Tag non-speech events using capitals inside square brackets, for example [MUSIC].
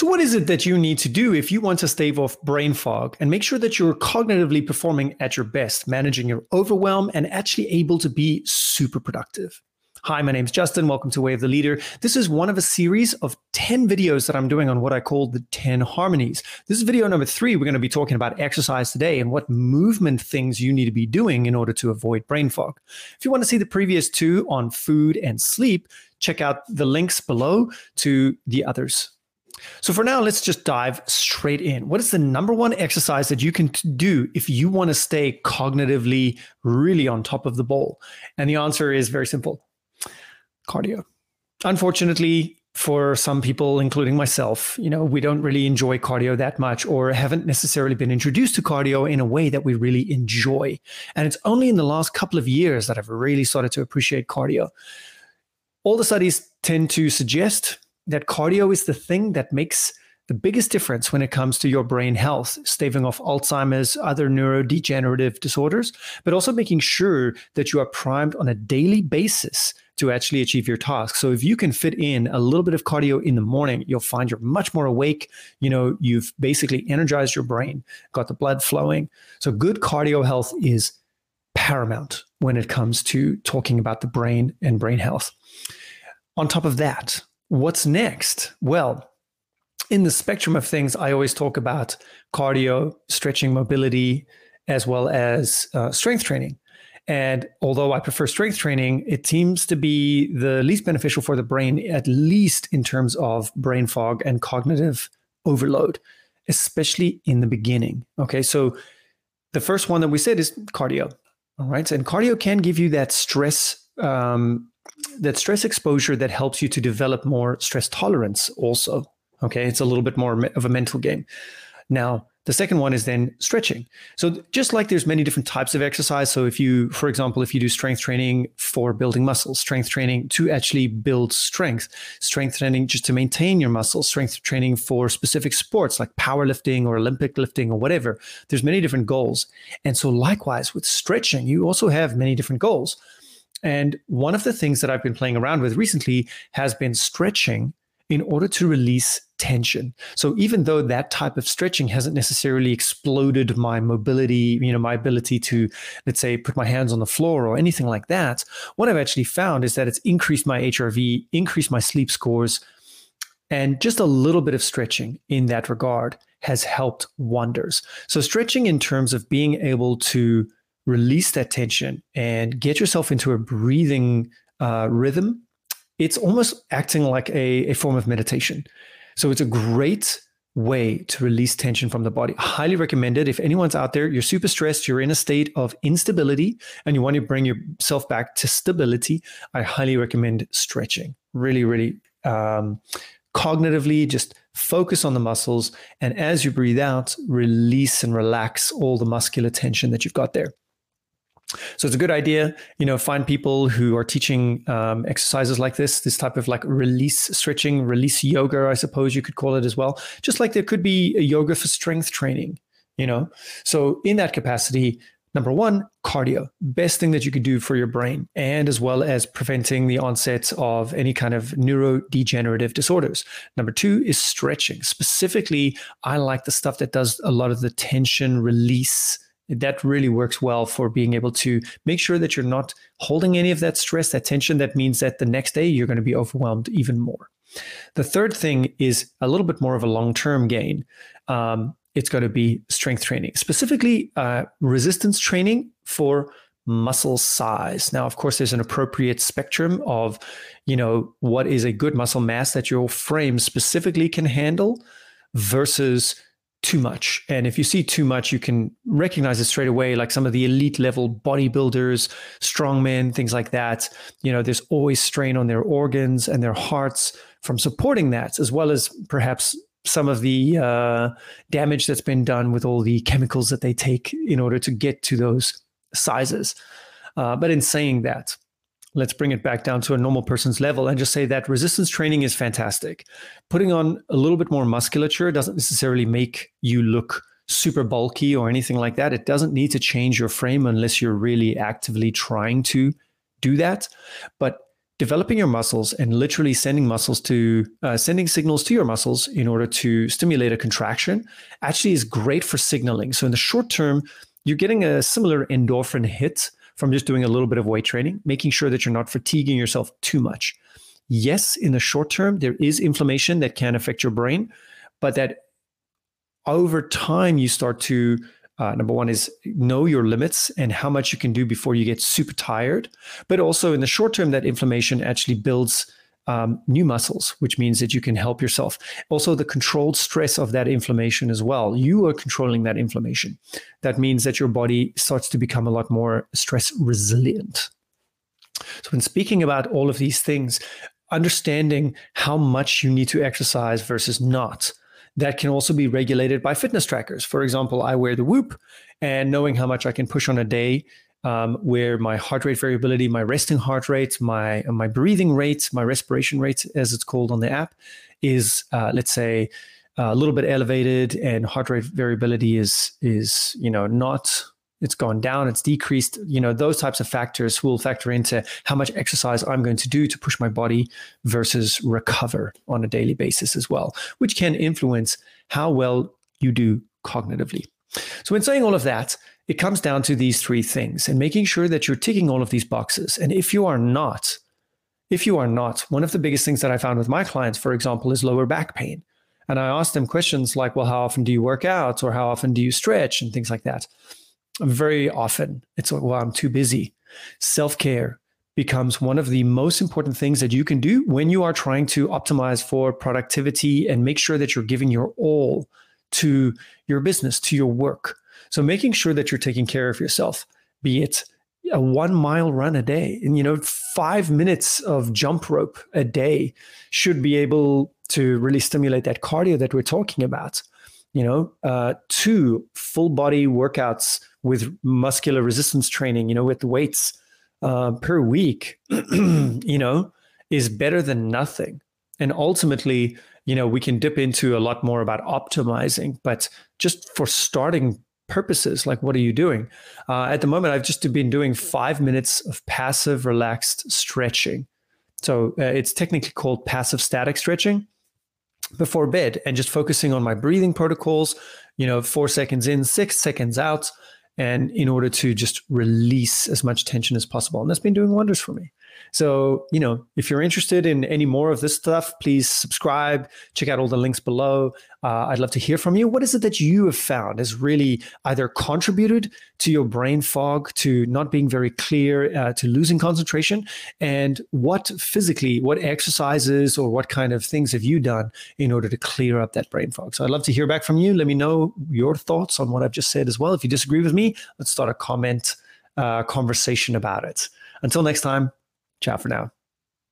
So, what is it that you need to do if you want to stave off brain fog and make sure that you're cognitively performing at your best, managing your overwhelm, and actually able to be super productive? Hi, my name is Justin. Welcome to Way of the Leader. This is one of a series of 10 videos that I'm doing on what I call the 10 harmonies. This is video number three. We're going to be talking about exercise today and what movement things you need to be doing in order to avoid brain fog. If you want to see the previous two on food and sleep, check out the links below to the others. So for now, let's just dive straight in. What is the number one exercise that you can do if you want to stay cognitively really on top of the ball? And the answer is very simple cardio. Unfortunately, for some people, including myself, you know, we don't really enjoy cardio that much or haven't necessarily been introduced to cardio in a way that we really enjoy. And it's only in the last couple of years that I've really started to appreciate cardio. All the studies tend to suggest that cardio is the thing that makes the biggest difference when it comes to your brain health, staving off Alzheimer's, other neurodegenerative disorders, but also making sure that you are primed on a daily basis to actually achieve your task. So if you can fit in a little bit of cardio in the morning, you'll find you're much more awake. You know, you've basically energized your brain, got the blood flowing. So good cardio health is paramount when it comes to talking about the brain and brain health. On top of that, what's next? Well, in the spectrum of things, I always talk about cardio, stretching, mobility, as well as uh, strength training. And although I prefer strength training, it seems to be the least beneficial for the brain, at least in terms of brain fog and cognitive overload, especially in the beginning. Okay, so the first one that we said is cardio. All right, and cardio can give you that stress, um, that stress exposure that helps you to develop more stress tolerance. Also, okay, it's a little bit more of a mental game. Now, the second one is then stretching. So just like there's many different types of exercise. So if you, for example, if you do strength training for building muscles, strength training to actually build strength, strength training just to maintain your muscles, strength training for specific sports like powerlifting or Olympic lifting or whatever. There's many different goals. And so likewise with stretching, you also have many different goals. And one of the things that I've been playing around with recently has been stretching in order to release tension. So even though that type of stretching hasn't necessarily exploded my mobility, you know, my ability to, let's say, put my hands on the floor or anything like that, what I've actually found is that it's increased my HRV, increased my sleep scores, and just a little bit of stretching in that regard has helped wonders. So stretching in terms of being able to release that tension and get yourself into a breathing uh, rhythm it's almost acting like a, a form of meditation. So it's a great way to release tension from the body. Highly recommended. If anyone's out there, you're super stressed, you're in a state of instability, and you want to bring yourself back to stability, I highly recommend stretching. Really, really um, cognitively, just focus on the muscles. And as you breathe out, release and relax all the muscular tension that you've got there. So it's a good idea, you know, find people who are teaching um, exercises like this, this type of like release stretching, release yoga, I suppose you could call it as well. Just like there could be a yoga for strength training, you know. So in that capacity, number one, cardio, best thing that you could do for your brain, and as well as preventing the onset of any kind of neurodegenerative disorders. Number two is stretching. Specifically, I like the stuff that does a lot of the tension release that really works well for being able to make sure that you're not holding any of that stress, that tension. That means that the next day you're going to be overwhelmed even more. The third thing is a little bit more of a long term gain. Um, it's going to be strength training, specifically uh, resistance training for muscle size. Now, of course, there's an appropriate spectrum of, you know, what is a good muscle mass that your frame specifically can handle versus too much. And if you see too much, you can recognize it straight away. Like some of the elite level bodybuilders, strongmen, things like that. You know, there's always strain on their organs and their hearts from supporting that, as well as perhaps some of the uh, damage that's been done with all the chemicals that they take in order to get to those sizes. Uh, but in saying that, let's bring it back down to a normal person's level and just say that resistance training is fantastic. Putting on a little bit more musculature doesn't necessarily make you look super bulky or anything like that. It doesn't need to change your frame unless you're really actively trying to do that. But developing your muscles and literally sending muscles to uh, sending signals to your muscles in order to stimulate a contraction actually is great for signaling. So in the short term, you're getting a similar endorphin hit from just doing a little bit of weight training, making sure that you're not fatiguing yourself too much. Yes, in the short term, there is inflammation that can affect your brain, but that over time you start to uh, number one is know your limits and how much you can do before you get super tired. But also in the short term, that inflammation actually builds um, new muscles, which means that you can help yourself. Also, the controlled stress of that inflammation as well. You are controlling that inflammation. That means that your body starts to become a lot more stress resilient. So, when speaking about all of these things, understanding how much you need to exercise versus not that can also be regulated by fitness trackers. For example, I wear the Whoop, and knowing how much I can push on a day, um, where my heart rate variability, my resting heart rate, my my breathing rate, my respiration rate, as it's called on the app, is uh, let's say a little bit elevated, and heart rate variability is is you know not it's gone down, it's decreased. You know, those types of factors will factor into how much exercise I'm going to do to push my body versus recover on a daily basis as well, which can influence how well you do cognitively. So, in saying all of that, it comes down to these three things and making sure that you're ticking all of these boxes. And if you are not, if you are not, one of the biggest things that I found with my clients, for example, is lower back pain. And I asked them questions like, well, how often do you work out? Or how often do you stretch? And things like that very often it's like, well, I'm too busy. Self care becomes one of the most important things that you can do when you are trying to optimize for productivity and make sure that you're giving your all to your business, to your work. So making sure that you're taking care of yourself, be it a one mile run a day and you know five minutes of jump rope a day should be able to really stimulate that cardio that we're talking about you know uh, two full body workouts with muscular resistance training you know with weights uh, per week [CLEARS THROAT] you know is better than nothing and ultimately you know we can dip into a lot more about optimizing but just for starting purposes like what are you doing uh, at the moment i've just been doing five minutes of passive relaxed stretching so uh, it's technically called passive static stretching before bed and just focusing on my breathing protocols, you know, four seconds in, six seconds out, and in order to just release as much tension as possible. And that's been doing wonders for me. So, you know, if you're interested in any more of this stuff, please subscribe, check out all the links below. Uh, I'd love to hear from you. What is it that you have found has really either contributed to your brain fog, to not being very clear, uh, to losing concentration? And what physically, what exercises or what kind of things have you done in order to clear up that brain fog? So I'd love to hear back from you. Let me know your thoughts on what I've just said as well. If you disagree with me, let's start a comment uh, conversation about it. Until next time, Ciao for now.